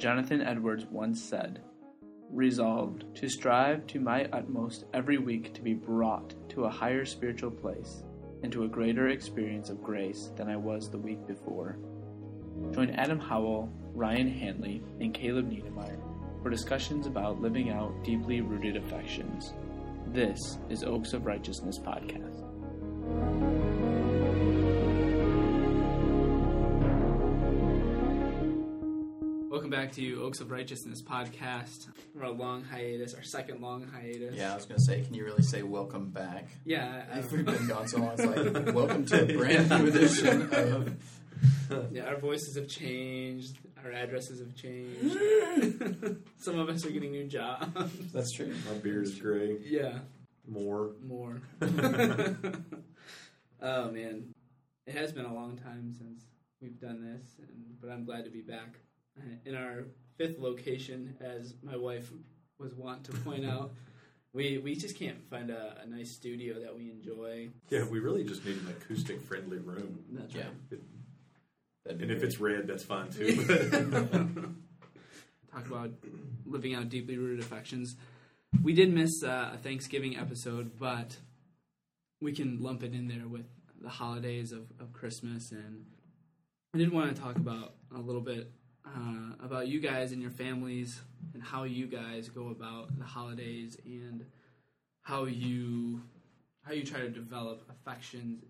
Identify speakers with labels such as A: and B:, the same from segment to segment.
A: Jonathan Edwards once said, Resolved to strive to my utmost every week to be brought to a higher spiritual place and to a greater experience of grace than I was the week before. Join Adam Howell, Ryan Hanley, and Caleb Niedermeyer for discussions about living out deeply rooted affections. This is Oaks of Righteousness Podcast. Back to Oaks of Righteousness podcast. We're a long hiatus, our second long hiatus.
B: Yeah, I was gonna say, can you really say welcome back?
A: Yeah, I-
B: If we've been gone so long, it's like welcome to a brand new edition of.
A: yeah, our voices have changed, our addresses have changed. Some of us are getting new jobs.
B: That's true.
C: My beard is gray.
A: Yeah,
C: More.
A: more. oh man, it has been a long time since we've done this, and, but I'm glad to be back in our fifth location, as my wife was wont to point out. We we just can't find a, a nice studio that we enjoy.
C: Yeah, we really just need an acoustic friendly room.
A: That's
B: Yeah.
A: right.
B: That'd be
C: And if it's red, that's fine too.
A: Talk about living out deeply rooted affections. We did miss uh, a Thanksgiving episode, but we can lump it in there with the holidays of, of Christmas. And I did want to talk about a little bit uh, about you guys and your families and how you guys go about the holidays and how you how you try to develop affections,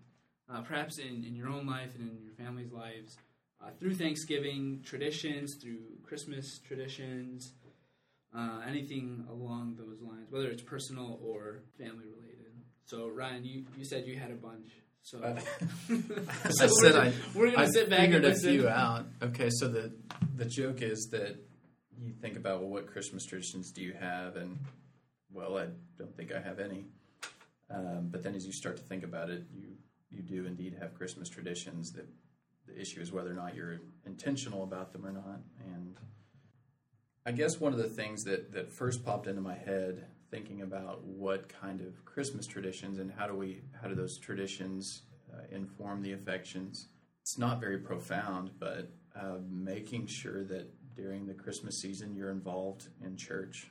A: uh, perhaps in, in your own life and in your family's lives uh, through Thanksgiving traditions, through Christmas traditions, uh, anything along those lines, whether it's personal or family related. So Ryan, you, you said you had a bunch. So
B: I said I.
A: we're gonna
B: I
A: sit back and
B: figured a
A: listen.
B: few out. Okay, so the the joke is that you think about well, what Christmas traditions do you have, and well, I don't think I have any. Um, but then, as you start to think about it, you you do indeed have Christmas traditions. That the issue is whether or not you're intentional about them or not. And I guess one of the things that that first popped into my head, thinking about what kind of Christmas traditions and how do we how do those traditions uh, inform the affections. It's not very profound, but uh, making sure that during the Christmas season you're involved in church.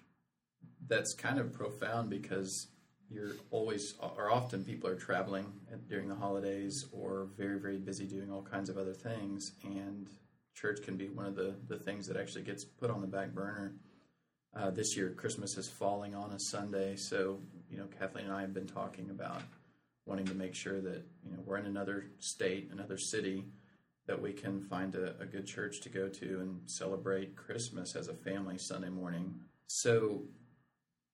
B: That's kind of profound because you're always, or often people are traveling during the holidays or very, very busy doing all kinds of other things. And church can be one of the, the things that actually gets put on the back burner. Uh, this year, Christmas is falling on a Sunday, so you know Kathleen and I have been talking about wanting to make sure that you know we're in another state, another city, that we can find a, a good church to go to and celebrate Christmas as a family Sunday morning. So,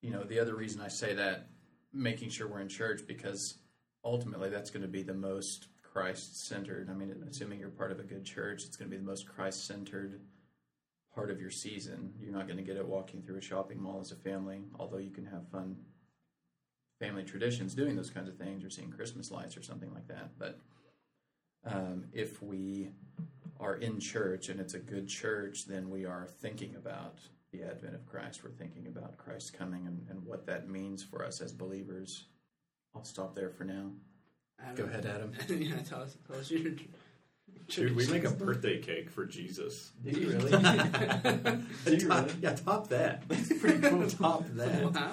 B: you know, the other reason I say that, making sure we're in church because ultimately that's going to be the most Christ centered. I mean, assuming you're part of a good church, it's going to be the most Christ centered part of your season. You're not going to get it walking through a shopping mall as a family, although you can have fun family traditions doing those kinds of things or seeing Christmas lights or something like that. But um, if we are in church and it's a good church, then we are thinking about the advent of Christ. We're thinking about Christ coming and, and what that means for us as believers. I'll stop there for now.
A: Adam.
B: Go ahead, Adam.
A: yeah, tell us, tell us your.
C: Dude, we make a birthday cake for Jesus.
B: Do you really?
C: Do you really? Yeah, top that.
B: That's pretty cool. Top that.
A: Wow.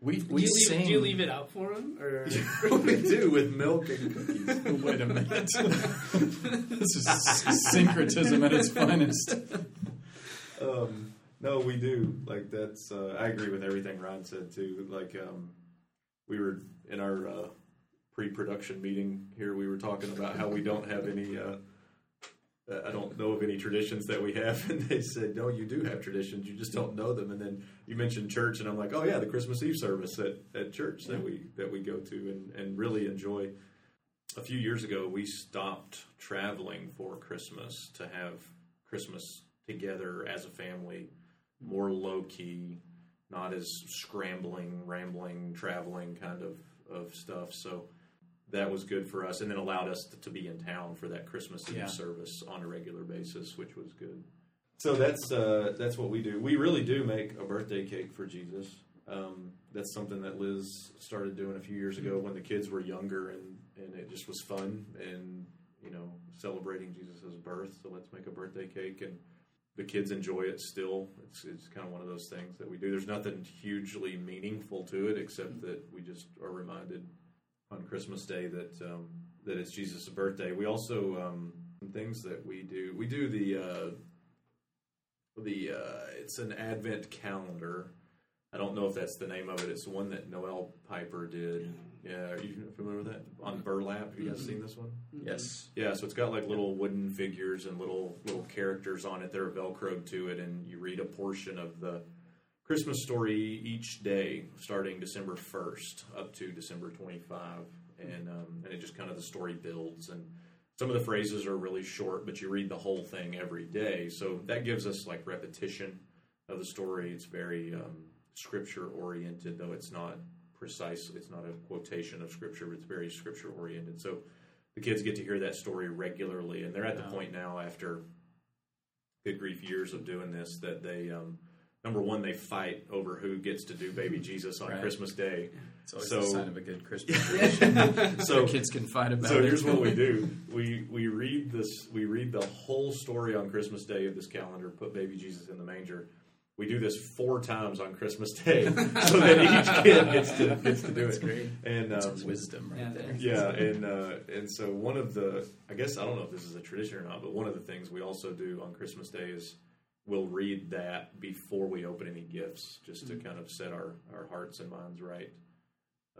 B: We
A: Do
B: we
A: you, leave,
B: sing.
A: do you leave it out for him, or
C: we do with milk and cookies.
B: Wait a minute. this is syncretism at its finest.
C: Um, no, we do. Like that's. Uh, I agree with everything Ron said too. Like um, we were in our uh, pre-production meeting here. We were talking about how we don't have any. Uh, I don't know of any traditions that we have, and they said, "No, you do have traditions. You just don't know them." And then you mentioned church, and I'm like, "Oh yeah, the Christmas Eve service at, at church that we that we go to and, and really enjoy." A few years ago, we stopped traveling for Christmas to have Christmas together as a family, more low key, not as scrambling, rambling, traveling kind of of stuff. So that was good for us, and then allowed us to, to be in town for that Christmas Eve
B: Yeah.
C: service on a regular basis, which was good. So that's uh, that's what we do. We really do make a birthday cake for Jesus. Um, that's something that Liz started doing a few years ago when the kids were younger, and and it just was fun and you know celebrating Jesus' birth. So let's make a birthday cake and the kids enjoy it still. It's it's kind of one of those things that we do. There's nothing hugely meaningful to it except that we just are reminded on Christmas Day that um, that it's Jesus' birthday. We also um, some things that we do. We do the uh, the uh, it's an Advent calendar. I don't know if that's the name of it. It's the one that Noel Piper did. Yeah, are you familiar with that? On burlap. Have you guys seen this one?
B: Yes.
C: Yeah, so it's got like little wooden figures and little little characters on it. They're velcroed to it, and you read a portion of the Christmas story each day, starting December first up to December twenty five, and um, and it just kind of the story builds. And some of the phrases are really short, but you read the whole thing every day, so that gives us like repetition of the story. It's very um, scripture oriented, though it's not precise. It's not a quotation of scripture. But it's very scripture oriented. So the kids get to hear that story regularly, and they're at the point now after good grief years of doing this that they um, number one they fight over who gets to do baby Jesus on
B: Right.
C: Christmas Day.
B: It's always
C: So-
B: a sign of a good Christmas.
C: So
B: the kids can fight about
C: so
B: it.
C: here's what we do: we we read this, we read the whole story on Christmas Day of this calendar. Put baby Jesus in the manger. We do this four times on Christmas Day, so that each kid gets to gets to do
B: That's
C: it.
B: great.
C: And
B: That's
C: um,
B: wisdom right
A: yeah,
B: there.
C: yeah, and uh, and so one of the, I guess I don't know if this is a tradition or not, but one of the things we also do on Christmas Day is we'll read that before we open any gifts, just to kind of set our our hearts and minds right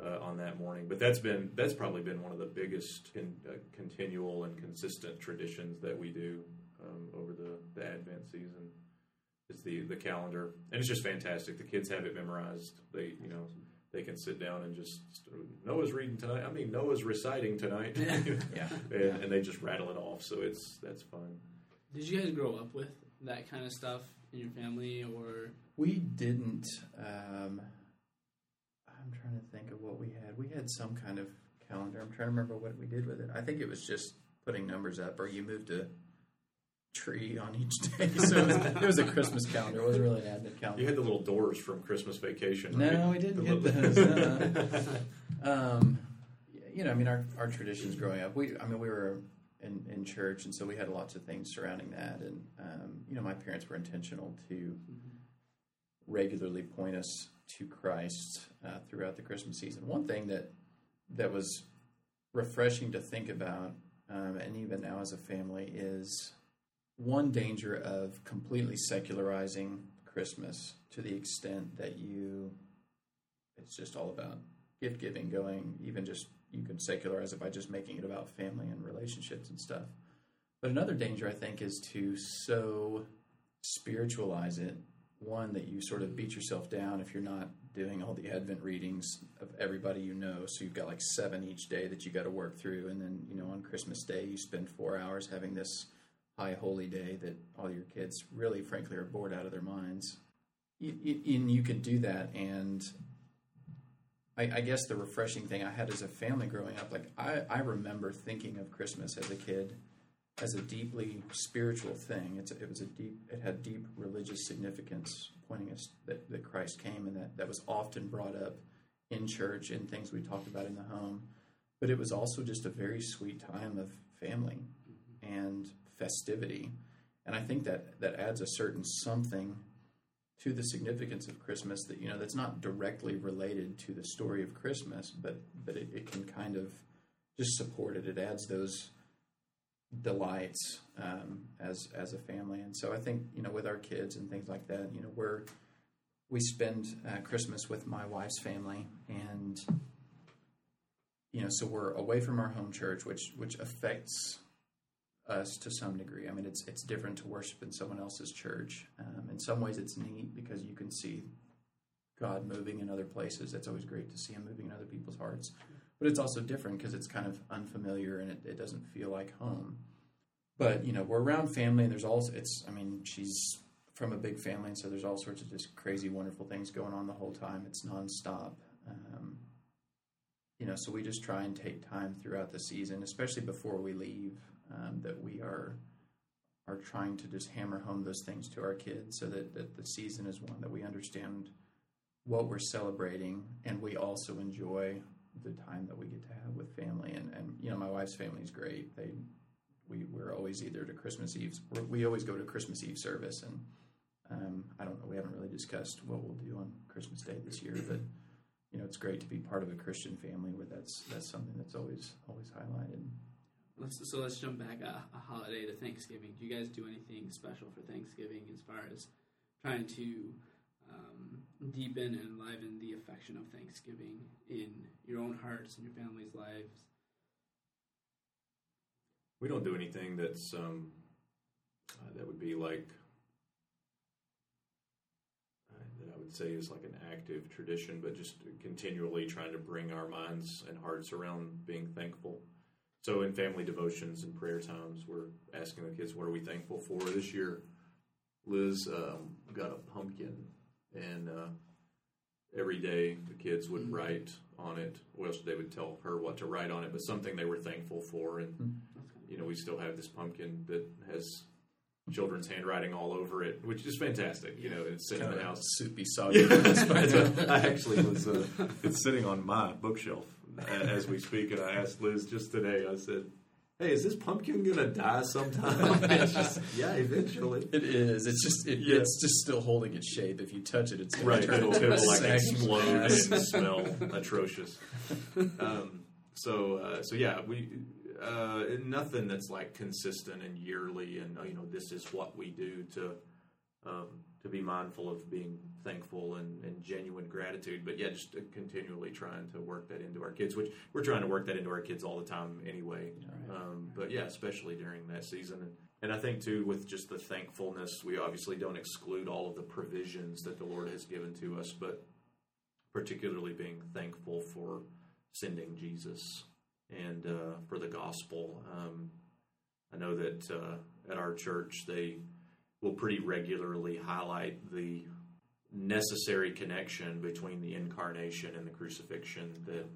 C: uh, on that morning. But that's been that's probably been one of the biggest con, uh, continual and consistent traditions that we do um, over the, the Advent season. Is the the calendar, and it's just fantastic. The kids have it memorized. They you know they can sit down and just Noah's reading tonight. I mean Noah's reciting tonight,
B: Yeah.
C: and, and they just rattle it off. So it's that's fun.
A: Did you guys grow up with that kind of stuff in your family, or
B: We didn't. Um, I'm trying to think of what we had. We had some kind of calendar. I'm trying to remember what we did with it. I think it was just putting numbers up, or you moved a tree on each day. So it was, it was a Christmas calendar. It wasn't really an Advent
C: You had the little doors from Christmas Vacation. Right?
B: No, we didn't
C: The
B: get
C: little-
B: those. uh, um, you know, I mean, our, our traditions growing up. We, I mean, we were in, in church, and so we had lots of things surrounding that. And um, you know, my parents were intentional to regularly point us to Christ uh, throughout the Christmas season. One thing that that was refreshing to think about, um, and even now as a family, is one danger of completely secularizing Christmas to the extent that you it's just all about gift giving going even just you could secularize it by just making it about family and relationships and stuff. But another danger i think is to so spiritualize it. One that you sort of beat yourself down if you're not doing all the advent readings of everybody you know. So you've got like seven each day that you got to work through. And then you know on christmas day you spend four hours having this high holy day that all your kids really frankly are bored out of their minds. And you could do that and I, I guess the refreshing thing I had as a family growing up, like I, I remember thinking of Christmas as a kid as a deeply spiritual thing. It's, it was a deep, it had deep religious significance, pointing us that, that Christ came, and that that was often brought up in church and things we talked about in the home. But it was also just a very sweet time of family mm-hmm. and festivity, and I think that that adds a certain something to the significance of Christmas that you know that's not directly related to the story of Christmas, but but it, it can kind of just support it. It adds those delights um, as as a family, and so I think you know with our kids and things like that, you know we're we spend uh, Christmas with my wife's family, and you know so we're away from our home church, which which affects us to some degree. I mean, it's it's different to worship in someone else's church. Um, in some ways, it's neat because you can see God moving in other places. It's always great to see Him moving in other people's hearts. But it's also different because it's kind of unfamiliar and it, it doesn't feel like home. But you know, we're around family, and there's also it's. I mean, she's from a big family, and so there's all sorts of just crazy, wonderful things going on the whole time. It's nonstop. Um, you know, so we just try and take time throughout the season, especially before we leave, um, that we are are trying to just hammer home those things to our kids, so that, that the season is one that we understand what we're celebrating, and we also enjoy the time that we get to have with family. And, and you know, my wife's family is great. They we we're always either to Christmas Eve. We always go to Christmas Eve service, and um, I don't know. We haven't really discussed what we'll do on Christmas Day this year, but you know, it's great to be part of a Christian family where that's that's something that's always always highlighted.
A: Let's, so let's jump back a, a holiday to Thanksgiving. Do you guys do anything special for Thanksgiving as far as trying to um, deepen and enliven the affection of Thanksgiving in your own hearts and your family's lives?
C: We don't do anything that's um, uh, that would be like uh, that I would say is like an active tradition, but just continually trying to bring our minds and hearts around being thankful. So in family devotions and prayer times, we're asking the kids, "What are we thankful for this year?" Liz um, got a pumpkin, and uh, every day the kids would
B: Mm-hmm.
C: write on it. Well, they would tell her what to write on it, but something they were thankful for, and
B: Mm-hmm.
C: You know, we still have this pumpkin that has children's handwriting all over it, which is fantastic. You know, it's sitting in the house.
B: soupy, soggy.
C: I actually was. Uh, it's sitting on my bookshelf as we speak, and I asked Liz just today. I said, "Hey, is this pumpkin gonna die sometime?" Just, yeah, eventually.
B: It is. It's just. It,
C: Yeah.
B: It's just still holding its shape. If you touch it, it's going
C: Right,
B: turn
C: it'll, it'll like explode and smell atrocious. Um, so, uh, so yeah, we uh, nothing that's like consistent and yearly, and you know, this is what we do to um, to be mindful of being thankful and, and genuine gratitude. But yeah, just continually trying to work that into our kids, which we're trying to work that into our kids all the time anyway.
B: Right.
C: Um, but yeah, especially during that season. And, and I think too, with just the thankfulness, we obviously don't exclude all of the provisions that the Lord has given to us, but particularly being thankful for sending Jesus and uh, for the gospel. Um, I know that uh, at our church, they will pretty regularly highlight the necessary connection between the incarnation and the crucifixion that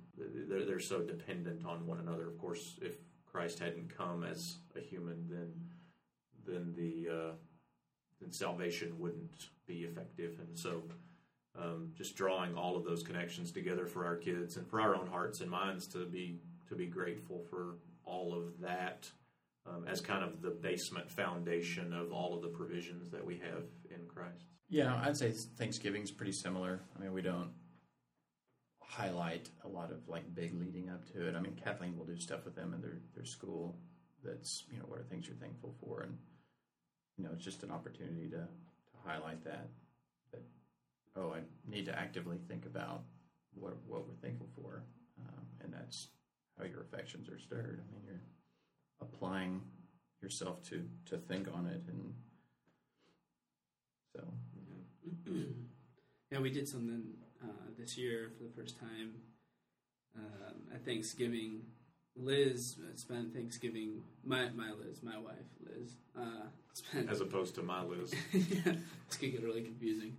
C: they're, they're so dependent on one another. Of course if christ hadn't come as a human then then the uh, then salvation wouldn't be effective. And so um, just drawing all of those connections together for our kids and for our own hearts and minds to be to be grateful for all of that um, as kind of the basement foundation of all of the provisions that we have in Christ.
B: Yeah, I'd say Thanksgiving's pretty similar. I mean, we don't highlight a lot of like big leading up to it. I mean, Kathleen will do stuff with them in their their school. That's you know what are things you're thankful for, and you know it's just an opportunity to to highlight that. That oh, I need to actively think about what what we're thankful for, um, and that's how your affections are stirred. I mean, you're applying yourself to to think on it, and so
A: yeah, we did something uh, this year for the first time um, at Thanksgiving. Liz spent Thanksgiving. My my Liz, my wife Liz, uh, spent
C: As opposed to my Liz.
A: yeah, this could get really confusing.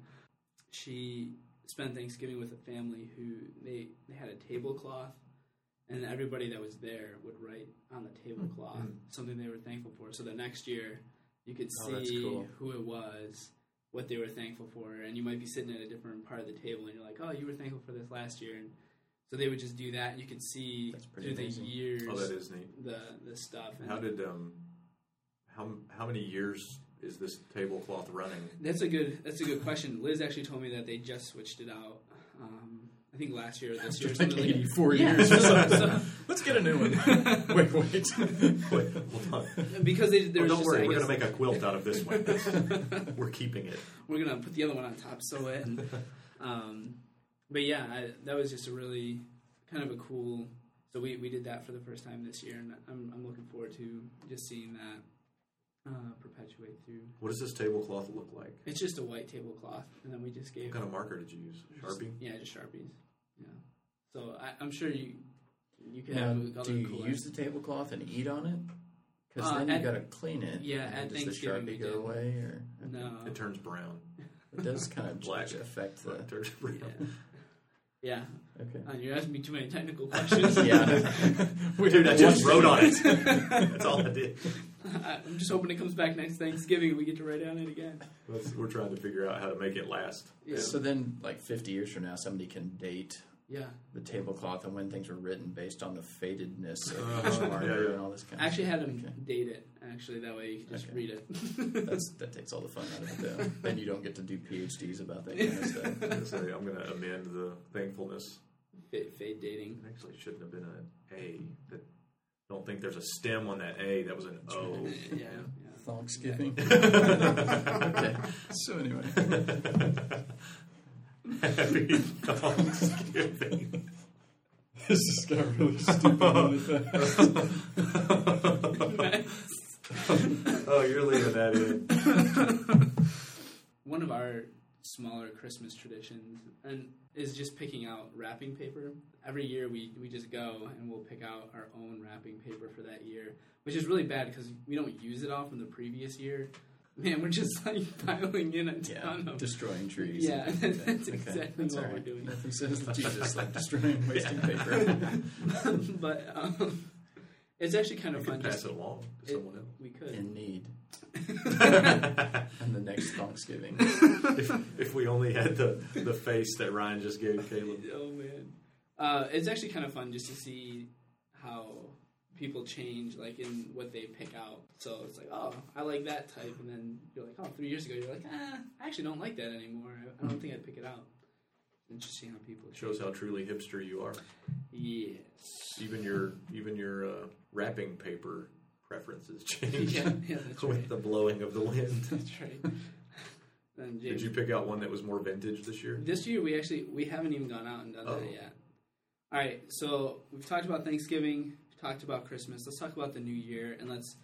A: She spent Thanksgiving with a family who they they had a tablecloth, and everybody that was there would write on the tablecloth something they were thankful for. So the next year, you could
B: Oh,
A: see
B: cool.
A: who it was, what they were thankful for, and you might be sitting at a different part of the table, and you're like, "Oh, you were thankful for this last year." And so they would just do that. You could see through
B: amazing.
A: the years
C: Oh, that is neat.
A: the the stuff. And
C: How did um, how how many years is this tablecloth running?
A: That's a good. That's a good question. Liz actually told me that they just switched it out. I think last year or this year.
B: Like 84
A: Yeah,
B: years. or something. Let's get a new one. wait, wait.
C: Wait, hold on.
A: because they.
C: Oh, don't worry, we're going to make a quilt out of this one. We're keeping it.
A: we're gonna put the other one on top, sew it. And, um, but yeah, I, that was just a really kind of a cool. So we, we did that for the first time this year, and I'm I'm looking forward to just seeing that uh, perpetuate through.
C: What does this tablecloth look like?
A: It's just a white tablecloth, and then we just gave
C: What kind of marker did you use? Sharpie?
A: Yeah, just sharpies. Yeah. So I, I'm sure you you can
B: Now,
A: have
B: do you
A: cool
B: use the tablecloth and eat on it? Because
A: Uh,
B: then you
A: at-
B: got to clean it.
A: yeah,
B: And
A: at
B: does the
A: Thanksgiving
B: sharpie go away, or
A: No.
C: It turns brown.
B: it does kind of
C: Black.
B: affect the.
C: It turns brown.
A: Yeah. Yeah.
B: Okay.
A: Uh, you're asking me too many technical questions.
B: Yeah.
C: We Dude, I just wrote on it. That's all I did.
A: I'm just hoping it comes back next Thanksgiving and we get to write on it again.
C: That's- We're trying to figure out how to make it last.
A: Yeah.
B: So then, like 50 years from now, somebody can date
A: Yeah.
B: the tablecloth and when things were written based on the fadedness of each marker
C: Yeah, yeah.
B: and all this kind
A: I
B: of
A: actually
B: stuff.
A: had him
B: Okay.
A: date it. Actually. actually. That way you can just
B: Okay.
A: read it.
B: That's that takes all the fun out of it. Though. then you don't get to do PhDs about that kind of stuff.
C: I'm gonna say I'm going to amend the thankfulness.
A: Fade, fade dating.
C: It actually shouldn't have been an A. That, don't think there's a stem on that A. That was an O.
A: Yeah, yeah.
B: Thanksgiving. okay. So anyway,
C: Happy Thanksgiving.
B: this just got really stupid.
C: oh, you're leaving that in.
A: One of our smaller Christmas traditions and is just picking out wrapping paper. Every year we, we just go and we'll pick out our own wrapping paper for that year, which is really bad because we don't use it all from the previous year. Man, we're just like piling in a
B: yeah,
A: ton of.
B: destroying trees.
A: Yeah,
B: and
A: that's
B: that.
A: exactly
B: That's
A: what
B: all
A: we're doing.
B: Nothing says that Jesus like destroying, wasting paper.
A: but um, it's actually kind of
C: could
A: fun.
C: pass
A: Just,
C: it along to
A: it-
C: someone else.
A: we could.
B: In need. and the next Thanksgiving.
C: if, if we only had the, the face that Ryan just gave Caleb.
A: Oh man, uh, it's actually kind of fun just to see how people change, like in what they pick out. So it's like, oh, I like that type, and then you're like, oh, three years ago you're like, ah, I actually don't like that anymore. I, I don't think I'd pick it out. Interesting how people
C: shows how truly hipster you are.
A: Yes.
C: Even your even your uh, wrapping paper preferences change
A: yeah, yeah,
C: with
A: right.
C: the blowing of the wind.
A: That's right. And
C: Did you pick out one that was more vintage this year?
A: This year we actually we haven't even gone out and done
C: Oh.
A: that yet. All right, so we've talked about Thanksgiving, talked about Christmas. Let's talk about the New Year, and let's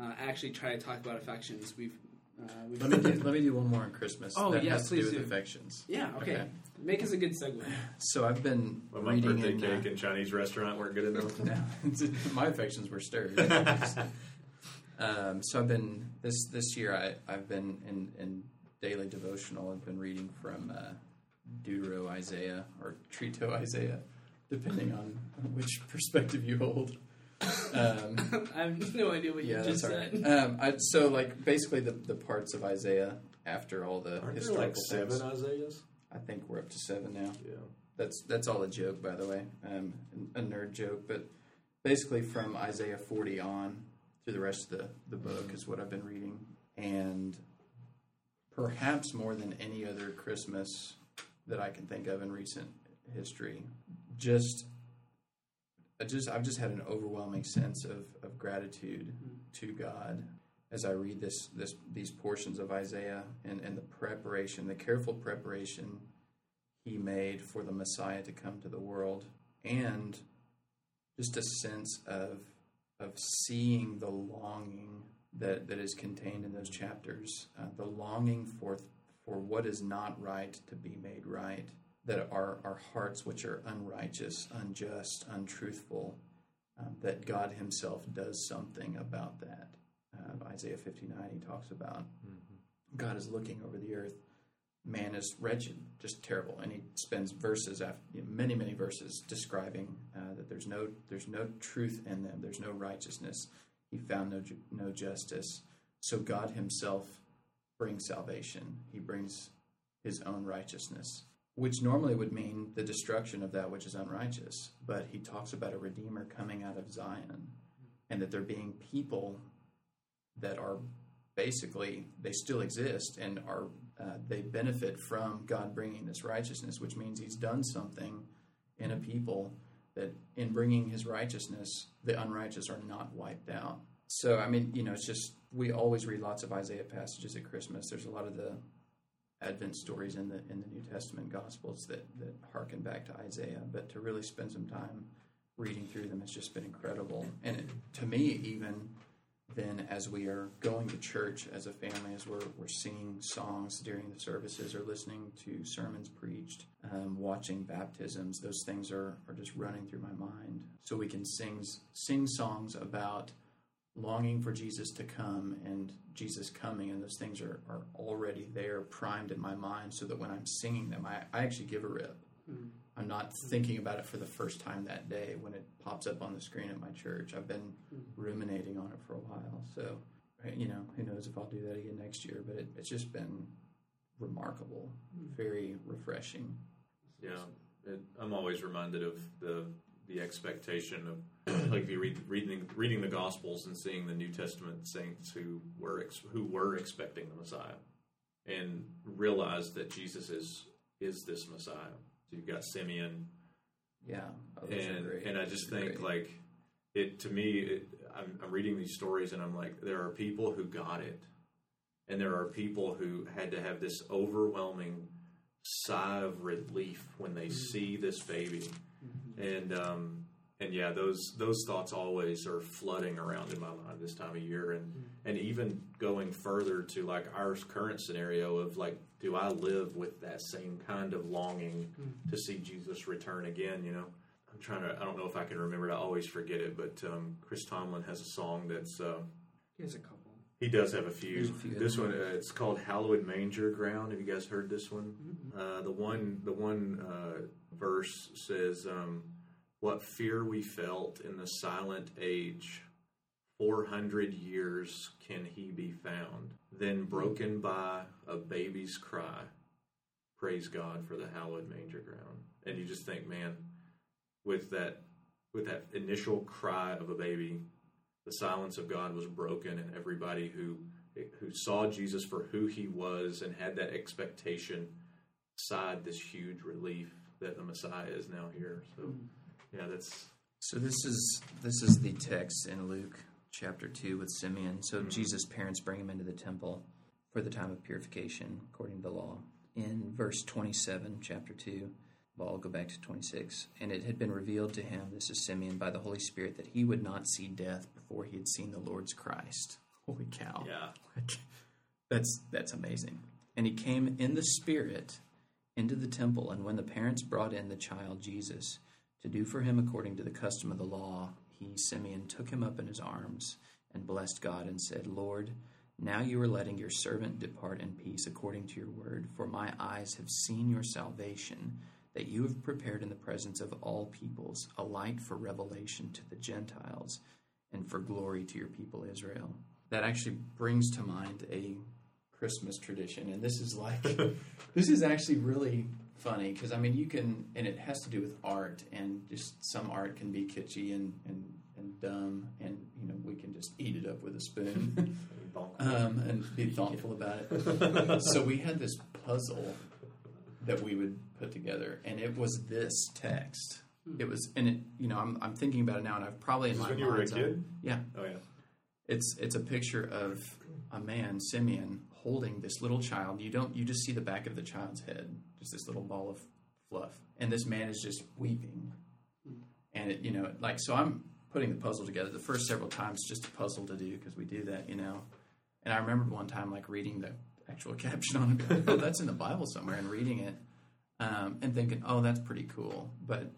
A: uh, actually try to talk about affections. We've, uh, we've
B: Let me do, let me do one more on Christmas.
A: Oh,
B: that
A: yeah,
B: has to
A: please
B: do with
A: do.
B: affections.
A: yeah, okay.
B: Okay.
A: Make us a good segue.
B: So I've been
C: When my
B: reading
C: birthday
B: in,
C: cake
B: uh,
C: and Chinese restaurant weren't good enough.
B: No, my affections were stirred. um, so I've been this this year. I I've been in in daily devotional. I've been reading from uh, Deutero Isaiah or Trito Isaiah, depending on which perspective you hold. Um,
A: I have no idea what
B: yeah,
A: you just
B: that's
A: said.
B: right. Um, I, so like basically the the parts of Isaiah after all the
C: Aren't there
B: historical
C: like seven
B: things.
C: Isaiahs?
B: I think we're up to seven now.
C: Yeah.
B: That's that's all a joke, by the way, um, a nerd joke. But basically, from Isaiah 40 on through the rest of the the book is what I've been reading, and perhaps more than any other Christmas that I can think of in recent history, just. I just I've just had an overwhelming sense of, of gratitude to God as I read this this these portions of Isaiah and, and the preparation, the careful preparation he made for the Messiah to come to the world, and just a sense of of seeing the longing that, that is contained in those chapters, uh, the longing for for what is not right to be made right, that our our hearts which are unrighteous, unjust, untruthful, um, that God Himself does something about that. Uh, Isaiah fifty nine, he talks about God is looking over the earth man is wretched, just terrible, and he spends verses after many, many verses describing uh, that there's no there's no truth in them, there's no righteousness. He found no no justice. So God Himself brings salvation. He brings His own righteousness, which normally would mean the destruction of that which is unrighteous. But He talks about a Redeemer coming out of Zion, and that there being people that are basically they still exist and are uh, they benefit from God bringing this righteousness, which means He's done something in a people that in bringing His righteousness, the unrighteous are not wiped out. So I mean, you know, it's just we always read lots of Isaiah passages at Christmas. There's a lot of the Advent stories in the in the New Testament Gospels that that harken back to Isaiah, but to really spend some time reading through them has just been incredible. And it, to me, even then as we are going to church as a family, as we're, we're singing songs during the services or listening to sermons preached, um, watching baptisms, those things are, are just running through my mind. So we can sing, sing songs about longing for Jesus to come and Jesus coming, and those things are, are already there, primed in my mind, so that when I'm singing them, I, I actually give a rip.
A: Mm.
B: I'm not thinking about it for the first time that day when it pops up on the screen at my church. I've been ruminating on it for a while. So, you know, who knows if I'll do that again next year, but it, it's just been remarkable, very refreshing.
C: Yeah, it, I'm always reminded of the the expectation of like if you read reading reading the Gospels and seeing the New Testament saints who were ex, who were expecting the Messiah and realize that Jesus is is this Messiah. So you've got Simeon,
B: Yeah, oh,
C: and and I just think like it to me. It, I'm, I'm reading these stories and I'm like, there are people who got it, and there are people who had to have this overwhelming sigh of relief when they see this baby, and um, and yeah, those those thoughts always are flooding around in my mind this time of year, and and even going further to like our current scenario of like, do I live with that same kind of longing to see Jesus return again? You know, I'm trying to. I don't know if I can remember it. I always forget it, but um, Chris Tomlin has a song that's. Uh,
A: He has a couple.
C: He does have a few.
B: A few.
C: This one, uh, it's called "Hallowed Manger Ground." Have you guys heard this one? Uh, the one, the one uh, verse says, um, "What fear we felt in the silent age, four hundred years can he be found? Then broken by a baby's cry, praise God for the hallowed manger ground." And you just think, man, with that, with that initial cry of a baby, the silence of God was broken, and everybody who who saw Jesus for who he was and had that expectation sighed this huge relief that the Messiah is now here. So, hmm. yeah, that's
B: So this is this is the text in Luke chapter two with Simeon. So hmm. Jesus' parents bring him into the temple for the time of purification, according to the law. In verse twenty-seven, chapter two, well, I'll go back to twenty-six. And it had been revealed to him, this is Simeon, by the Holy Spirit, that he would not see death before he had seen the Lord's Christ. Holy cow!
C: yeah,
B: That's that's amazing. And he came in the spirit into the temple, and when the parents brought in the child Jesus to do for him according to the custom of the law, he Simeon took him up in his arms and blessed God and said, Lord, now you are letting your servant depart in peace according to your word, for my eyes have seen your salvation, that you have prepared in the presence of all peoples a light for revelation to the Gentiles and for glory to your people Israel. That actually brings to mind a Christmas tradition, and this is like this is actually really funny because I mean you can, and it has to do with art, and just some art can be kitschy and and and dumb, and you know we can just eat it up with a spoon. um, and be thoughtful about it. so we had this puzzle that we would put together, and it was this text. Hmm. It was, and it, you know, I'm, I'm thinking about it now, and I've probably in my
C: is when you were a
B: mind's eye-
C: kid?
B: yeah,
C: oh yeah,
B: it's it's a picture of a man, Simeon, holding this little child. You don't, you just see the back of the child's head, just this little ball of fluff, and this man is just weeping, hmm. and it, you know, like so. I'm putting the puzzle together. The first several times, just a puzzle to do because we do that, you know. And I remember one time like reading the actual caption on it, going, oh, that's in the Bible somewhere, and reading it, um, and thinking, oh, that's pretty cool. But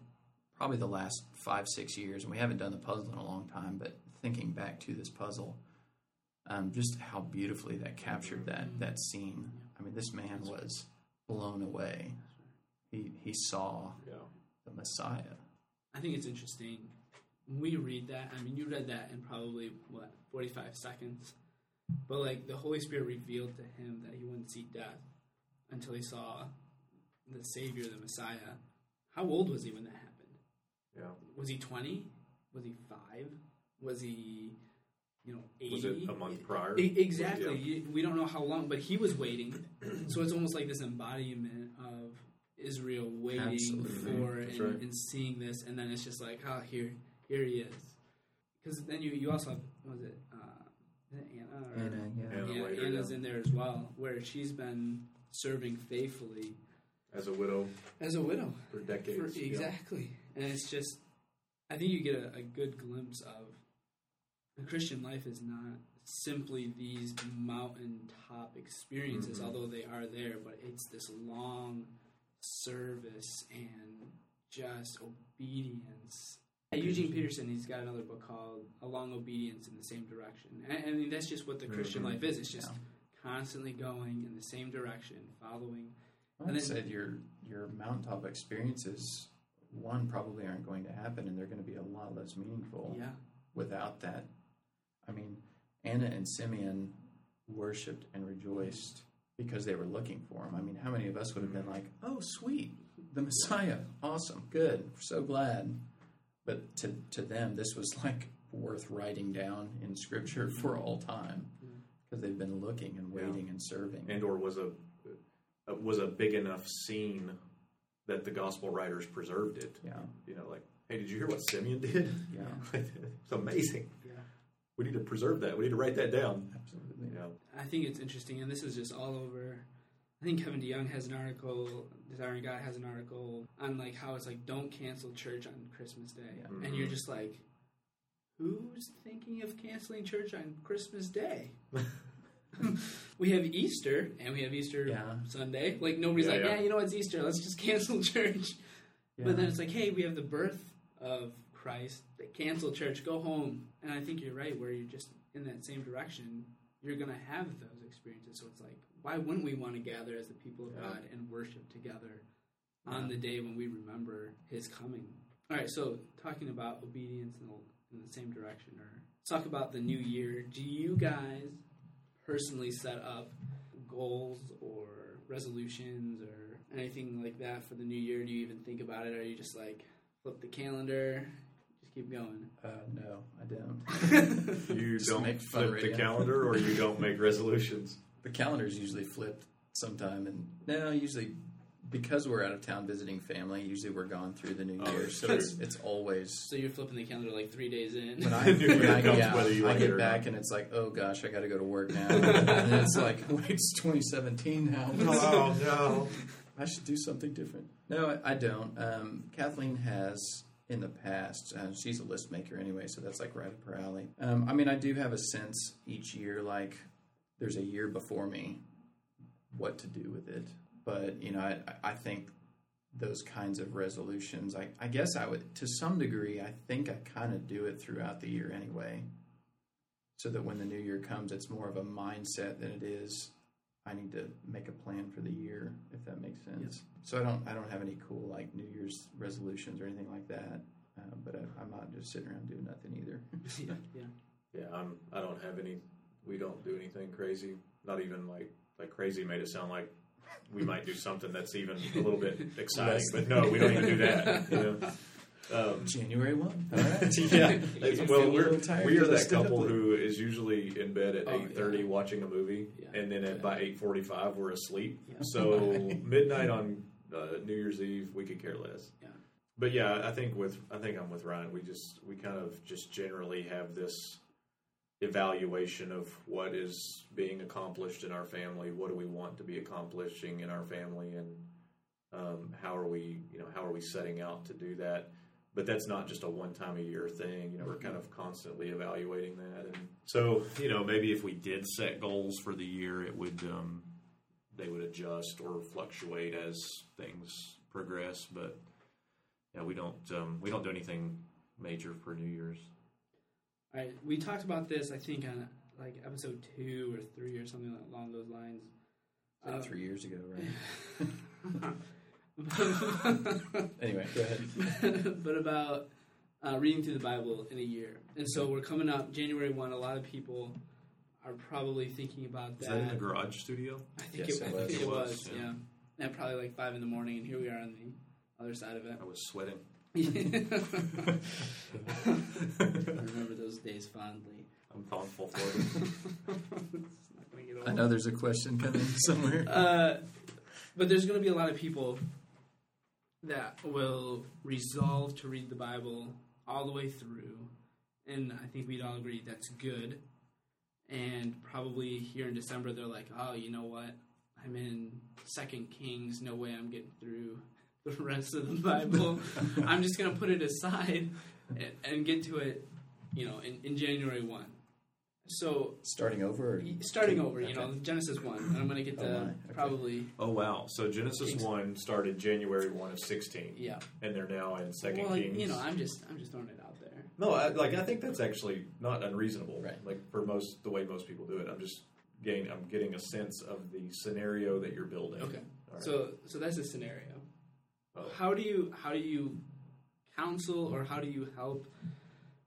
B: probably the last five, six years, and we haven't done the puzzle in a long time, but thinking back to this puzzle, um, just how beautifully that captured that that scene. I mean, this man was blown away. He he saw
C: yeah.
B: the Messiah.
A: I think it's interesting. When we read that, I mean, you read that in probably, what, 45 seconds? But, like, the Holy Spirit revealed to him that he wouldn't see death until he saw the Savior, the Messiah. How old was he when that happened?
C: Yeah.
A: Was he 20? Was he 5? Was he, you know, 80?
C: Was it a month prior?
A: Exactly.
C: Yeah.
A: We don't know how long, but he was waiting. so it's almost like this embodiment of Israel waiting
B: Absolutely.
A: for and,
C: right.
A: and seeing this, and then it's just like, oh, here, here he is. Because then you, you also have, what was it, uh, is it Anna? Or,
B: Anna, yeah.
C: Anna
A: yeah,
C: later,
A: Anna's
C: yeah.
A: in there as well, where she's been serving faithfully
C: As a widow
A: as a widow.
C: for decades.
A: For,
C: yeah.
A: exactly. And it's just, I think you get a, a good glimpse of the Christian life is not simply these mountaintop experiences,
C: Mhm.
A: although they are there, but it's this long service and just obedience. Eugene Peterson, he's got another book called A Long Obedience in the Same Direction. And, I mean, that's just what the Christian
C: Mhm.
A: life is. It's just
B: Yeah.
A: constantly going in the same direction, following.
B: I
A: And then-
B: said your your mountaintop experiences, one probably aren't going to happen, and they're going to be a lot less meaningful
A: Yeah.
B: without that. I mean, Anna and Simeon worshipped and rejoiced because they were looking for him. I mean, how many of us would have been like, "Oh, sweet, the Messiah, awesome, good, so glad." But to to them, this was like worth writing down in Scripture for all time because they've been looking and
C: Yeah.
B: waiting and serving.
C: and or was a uh, was a big enough scene that the gospel writers preserved it.
B: yeah,
C: You know, like, hey, did you hear what Simeon did?
B: yeah,
C: it's amazing.
A: Yeah.
C: We need to preserve that. We need to write that down.
B: absolutely.
C: You know,
A: I think it's interesting, and this is just all over. I think Kevin DeYoung has an article, Desiring God has an article on like how it's like don't cancel church on Christmas Day,
B: Yeah.
A: and you're just like, who's thinking of canceling church on Christmas Day? we have Easter, and we have Easter
B: Yeah.
A: Sunday. Like nobody's
C: Yeah,
A: like,
C: yeah.
A: yeah. you know it's Easter, let's just cancel church.
B: Yeah.
A: But then it's like, hey, we have the birth of Christ. Cancel church, go home. And I think you're right, where you're just in that same direction. You're going to have those experiences. So it's like, why wouldn't we want to gather as the people of
C: Yeah.
A: God and worship together on the day when we remember His coming? All right, so talking about obedience in the, in the same direction, or talk about the new year. Do you guys personally set up goals or resolutions or anything like that for the new year? Do you even think about it? Or are you just like flip the calendar, just keep going?
B: Uh, no, I don't.
C: you
B: Just
C: don't
B: make fun
C: flip the calendar, or you don't make resolutions.
B: The calendar's usually flipped sometime, and no, usually because we're out of town visiting family. Usually we're gone through the new
C: Oh,
B: year, so
C: true.
B: it's it's always
A: So you're flipping the calendar like three days in.
B: when I,
C: New Year
B: when I,
C: comes
B: yeah,
C: whether you
B: I
C: like it
B: get back
C: not.
B: and it's like, oh gosh, I got to go to work now, and then it's like, wait, it's 2017 now.
C: oh no!
B: I should do something different. No, I, I don't. Um, Kathleen has in the past. Uh, she's a list maker anyway, so that's like right up her alley. Um, I mean, I do have a sense each year, like there's a year before me, what to do with it. But you know, I, I think those kinds of resolutions, I, I guess I would, to some degree, I think I kind of do it throughout the year anyway. So that when the new year comes, it's more of a mindset than it is I need to make a plan for the year, if that makes sense. So I don't, I don't have any cool like New Year's resolutions or anything like that. Uh, but I, I'm not just sitting around doing nothing either.
A: yeah, yeah.
C: Yeah, I'm. I don't have any. We don't do anything crazy. Not even like like crazy made it sound like we might do something that's even a little bit exciting. But no, we don't even do that. You know? um,
B: January one. All right.
C: yeah.
B: You
C: It's-
B: feel
C: well, we're we are that couple who is usually in bed at
A: Oh,
C: eight thirty
A: yeah.
C: watching a movie,
A: Yeah.
C: and then at by eight forty five we're asleep.
A: Yeah.
C: So midnight on uh, New Year's Eve, we could care less.
A: Yeah.
C: But yeah, I think with I think I'm with Ryan. We just we kind of just generally have this evaluation of what is being accomplished in our family. What do we want to be accomplishing in our family, and um, how are we you know how are we setting out to do that? But that's not just a one time a year thing. You know, we're kind of constantly evaluating that, and so you know maybe if we did set goals for the year, it would um, they would adjust or fluctuate as things progress. But yeah, we don't um, we don't do anything major for New Year's.
A: All right, we talked about this, I think, on like episode two or three or something along those lines.
B: Like
A: Uh,
B: three years ago, right? Anyway, go ahead.
A: but about uh, reading through the Bible in a year. And so we're coming up January 1. A lot of people are probably thinking about that.
C: Is that in the garage studio?
A: I think
B: Yes,
A: it,
B: it
A: I
B: was.
A: think
C: It
A: it
C: was,
A: was,
C: yeah.
A: yeah. At probably like 5 in the morning, and here we are on the other side of it.
C: I was sweating.
A: I remember those days fondly.
C: I'm thankful for it.
A: It's not gonna get old.
B: I know there's a question coming somewhere.
A: Uh, but there's going to be a lot of people that will resolve to read the Bible all the way through, and I think we'd all agree that's good. And probably here in December, they're like, "Oh, you know what? I'm in Second Kings. No way I'm getting through the rest of the Bible. I'm just going to put it aside and, and get to it, you know, in, in January one." So
B: Starting over? Or?
A: starting over, you
B: Okay.
A: know, Genesis one. And I'm going to get
B: Oh,
A: to.
B: Okay.
A: probably
C: Oh wow! So Genesis
A: Kings.
C: one started January one of sixteen,
A: yeah.
C: and they're now in Second
A: well,
C: Kings.
A: you know, I'm just I'm just throwing it out there.
C: no, I, like I think that's actually not unreasonable.
B: Right.
C: Like for most the way most people do it, I'm just getting I'm getting a sense of the scenario that you're building.
A: Okay.
C: All right.
A: So so that's a scenario. How do you how do you counsel or how do you help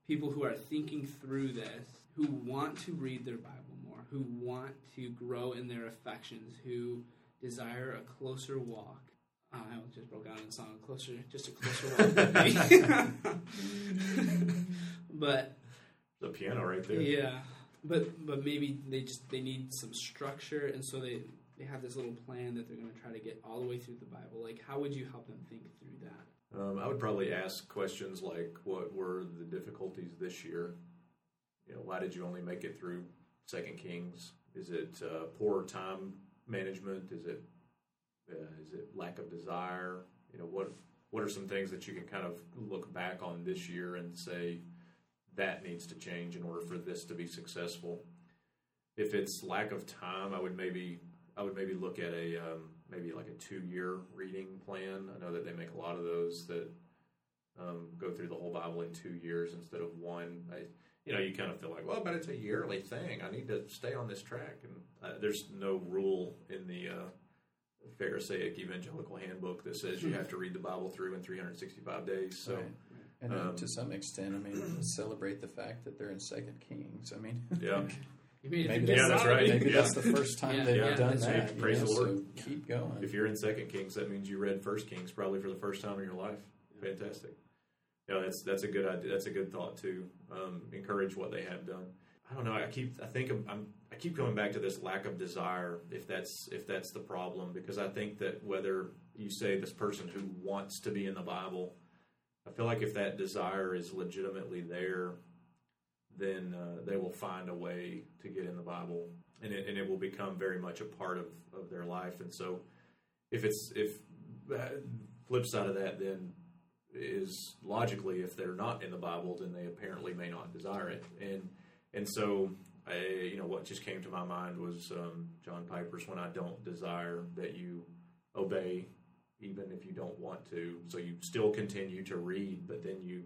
A: people who are thinking through this, who want to read their Bible more, who want to grow in their affections, who desire a closer walk? Oh, I just broke out in song. Closer, just a closer walk but
C: The piano right there.
A: yeah, but but maybe they just they need some structure, and so they they have this little plan that they're going to try to get all the way through the Bible. Like, how would you help them think through that?
C: Um, I would probably ask questions like, "What were the difficulties this year? You know, why did you only make it through Second Kings? Is it uh, poor time management? Is it uh, is it lack of desire? You know, what what are some things that you can kind of look back on this year and say that needs to change in order for this to be successful? If it's lack of time, I would maybe I would maybe look at a um, maybe like a two year reading plan. I know that they make a lot of those that um, go through the whole Bible in two years instead of one. I, you know, you kind of feel like, well, but it's a yearly thing. I need to stay on this track, and uh, there's no rule in the uh, Pharisaic evangelical handbook that says you have to read the Bible through in 365 days. So,
B: Right. And
C: Um,
B: to some extent, I mean, celebrate the fact that they're in Second Kings. I mean,
C: yeah,
A: You made it
B: maybe
A: through
C: Yeah, that's right.
B: Maybe
C: Yeah.
B: that's the first time
A: Yeah,
B: they've
A: yeah,
B: done that.
C: right.
B: you
C: Praise
B: know,
C: the Lord.
B: So keep going.
C: if you're in Second Kings, that means you read First Kings probably for the first time in your life. Fantastic. Yeah, that's that's a good idea. That's a good thought to Um, encourage what they have done. I don't know. I keep I think I'm, I'm I keep coming back to this lack of desire. If that's if that's the problem, because I think that whether you say this person who wants to be in the Bible, I feel like if that desire is legitimately there, then uh, they will find a way to get in the Bible, and it, and it will become very much a part of, of their life. And so, if it's if uh, flip side of that, then is logically if they're not in the Bible, then they apparently may not desire it. And and so, I, you know, what just came to my mind was um, John Piper's "When I Don't Desire That You Obey." Even if you don't want to, so you still continue to read, but then you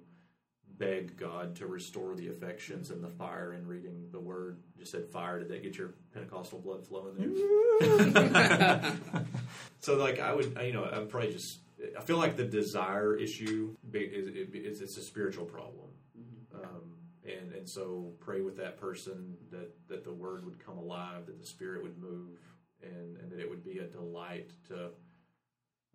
C: beg God to restore the affections and the fire in reading the Word. Just said fire. Did that get your Pentecostal blood flowing there? so, like, I would, you know, I'm probably just. I feel like the desire issue is, is it's a spiritual problem, um, and and so pray with that person that that the Word would come alive, that the Spirit would move, and and that it would be a delight to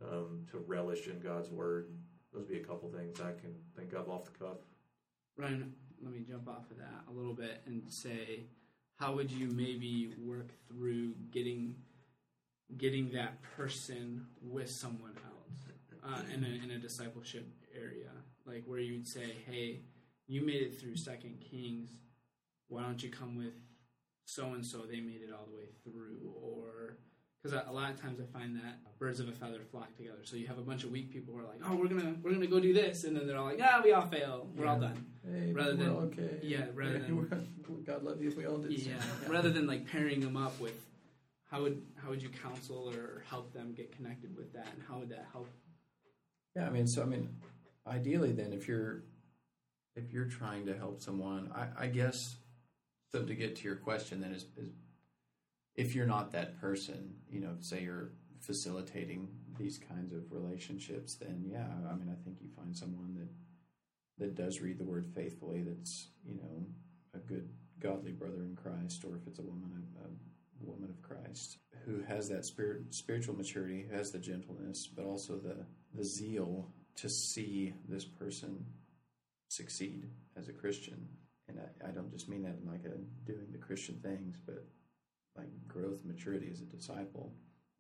C: um, to relish in God's Word. Those would be a couple things I can think of off the cuff.
A: Ryan, let me jump off of that a little bit and say, how would you maybe work through getting getting that person with someone else uh, in, a, in a discipleship area, like where you'd say, "Hey, you made it through Second Kings. Why don't you come with so and so? They made it all the way through." Or because a lot of times I find that birds of a feather flock together. So you have a bunch of weak people who are like, "Oh, we're gonna we're gonna go do this," and then they're all like, "Ah, we all fail. We're all done."
B: Hey,
A: rather
B: we're
A: than-
B: all okay.
A: yeah, rather than-
B: God love you if we all did.
A: Yeah. Rather than like pairing them up with, how would how would you counsel or help them get connected with that, and how would that help?
B: Yeah, I mean, so I mean, ideally, then, if you're if you're trying to help someone, I, I guess. So to get to your question, then is, is if you're not that person, you know, say you're facilitating these kinds of relationships, then yeah, I mean, I think you find someone that that does read the word faithfully. That's you know a good godly brother in Christ, or if it's a woman, a, a woman of Christ who has that spirit, spiritual maturity, who has the gentleness, but also the the zeal to see this person succeed as a Christian. And I, I don't just mean that in like a doing the Christian things, but like growth, maturity as a disciple.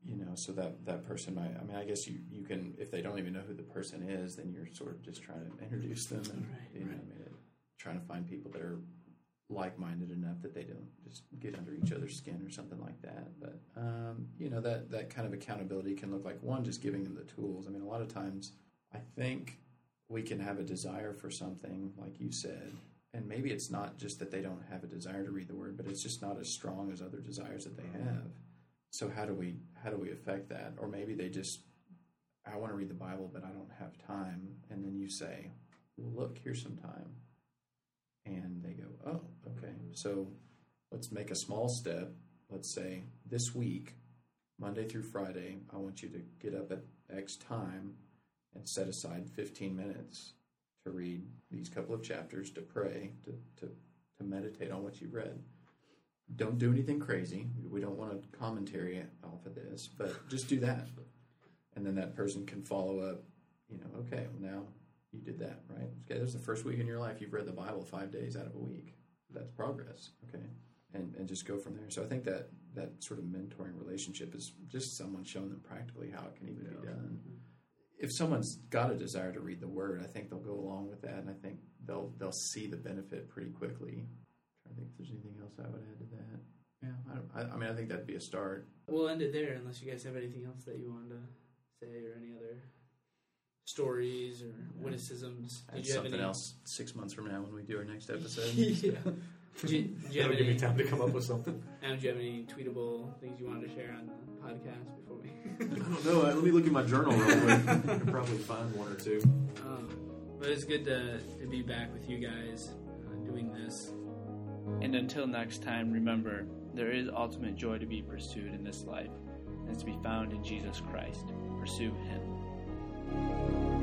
B: You know, so that that person might. I mean, I guess you you can if they don't even know who the person is, then you're sort of just trying to introduce them and
A: Right,
B: you know,
A: right.
B: I mean, trying to find people that are like-minded enough that they don't just get under each other's skin or something like that. But um, you know that that kind of accountability can look like one just giving them the tools. I mean, a lot of times I think we can have a desire for something, like you said, and maybe it's not just that they don't have a desire to read the word, but it's just not as strong as other desires that they mm-hmm. have. So how do we how do we affect that? Or maybe they just I want to read the Bible, but I don't have time, and then you say, "Well, look, here's some time," and they go, "Oh, okay." So let's make a small step. Let's say this week, Monday through Friday, I want you to get up at X time and set aside 15 minutes to read these couple of chapters, to pray, to, to, to meditate on what you've read. Don't do anything crazy. We don't want a commentary off of this, but just do that. and then that person can follow up. You know, okay, well now you did that, right? Okay, that's the first week in your life you've read the Bible five days out of a week. That's progress. Okay, and and just go from there. So I think that that sort of mentoring relationship is just someone showing them practically how it can even be done. Mm-hmm. If someone's got a desire to read the Word, I think they'll go along with that, and I think they'll they'll see the benefit pretty quickly. I think if there's anything else I would add to that. Yeah, I, don't, I, I mean, I think that'd be a start.
A: We'll end it there unless you guys have anything else that you wanted to say or any other stories or witticisms. Did
B: Add
A: you have
B: something
A: any?
B: else six months from now when we do our next episode.
A: yeah. Did you, did you have
C: That'll give
A: any,
C: me time to come up with something.
A: And do you have any tweetable things you wanted to share on the podcast before we?
C: I don't know. Let me look in my journal real quick. I can probably find one or two.
A: Um, but it's good to, to be back with you guys uh, doing this. And until next time, remember there is ultimate joy to be pursued in this life, and it's to be found in Jesus Christ. Pursue Him.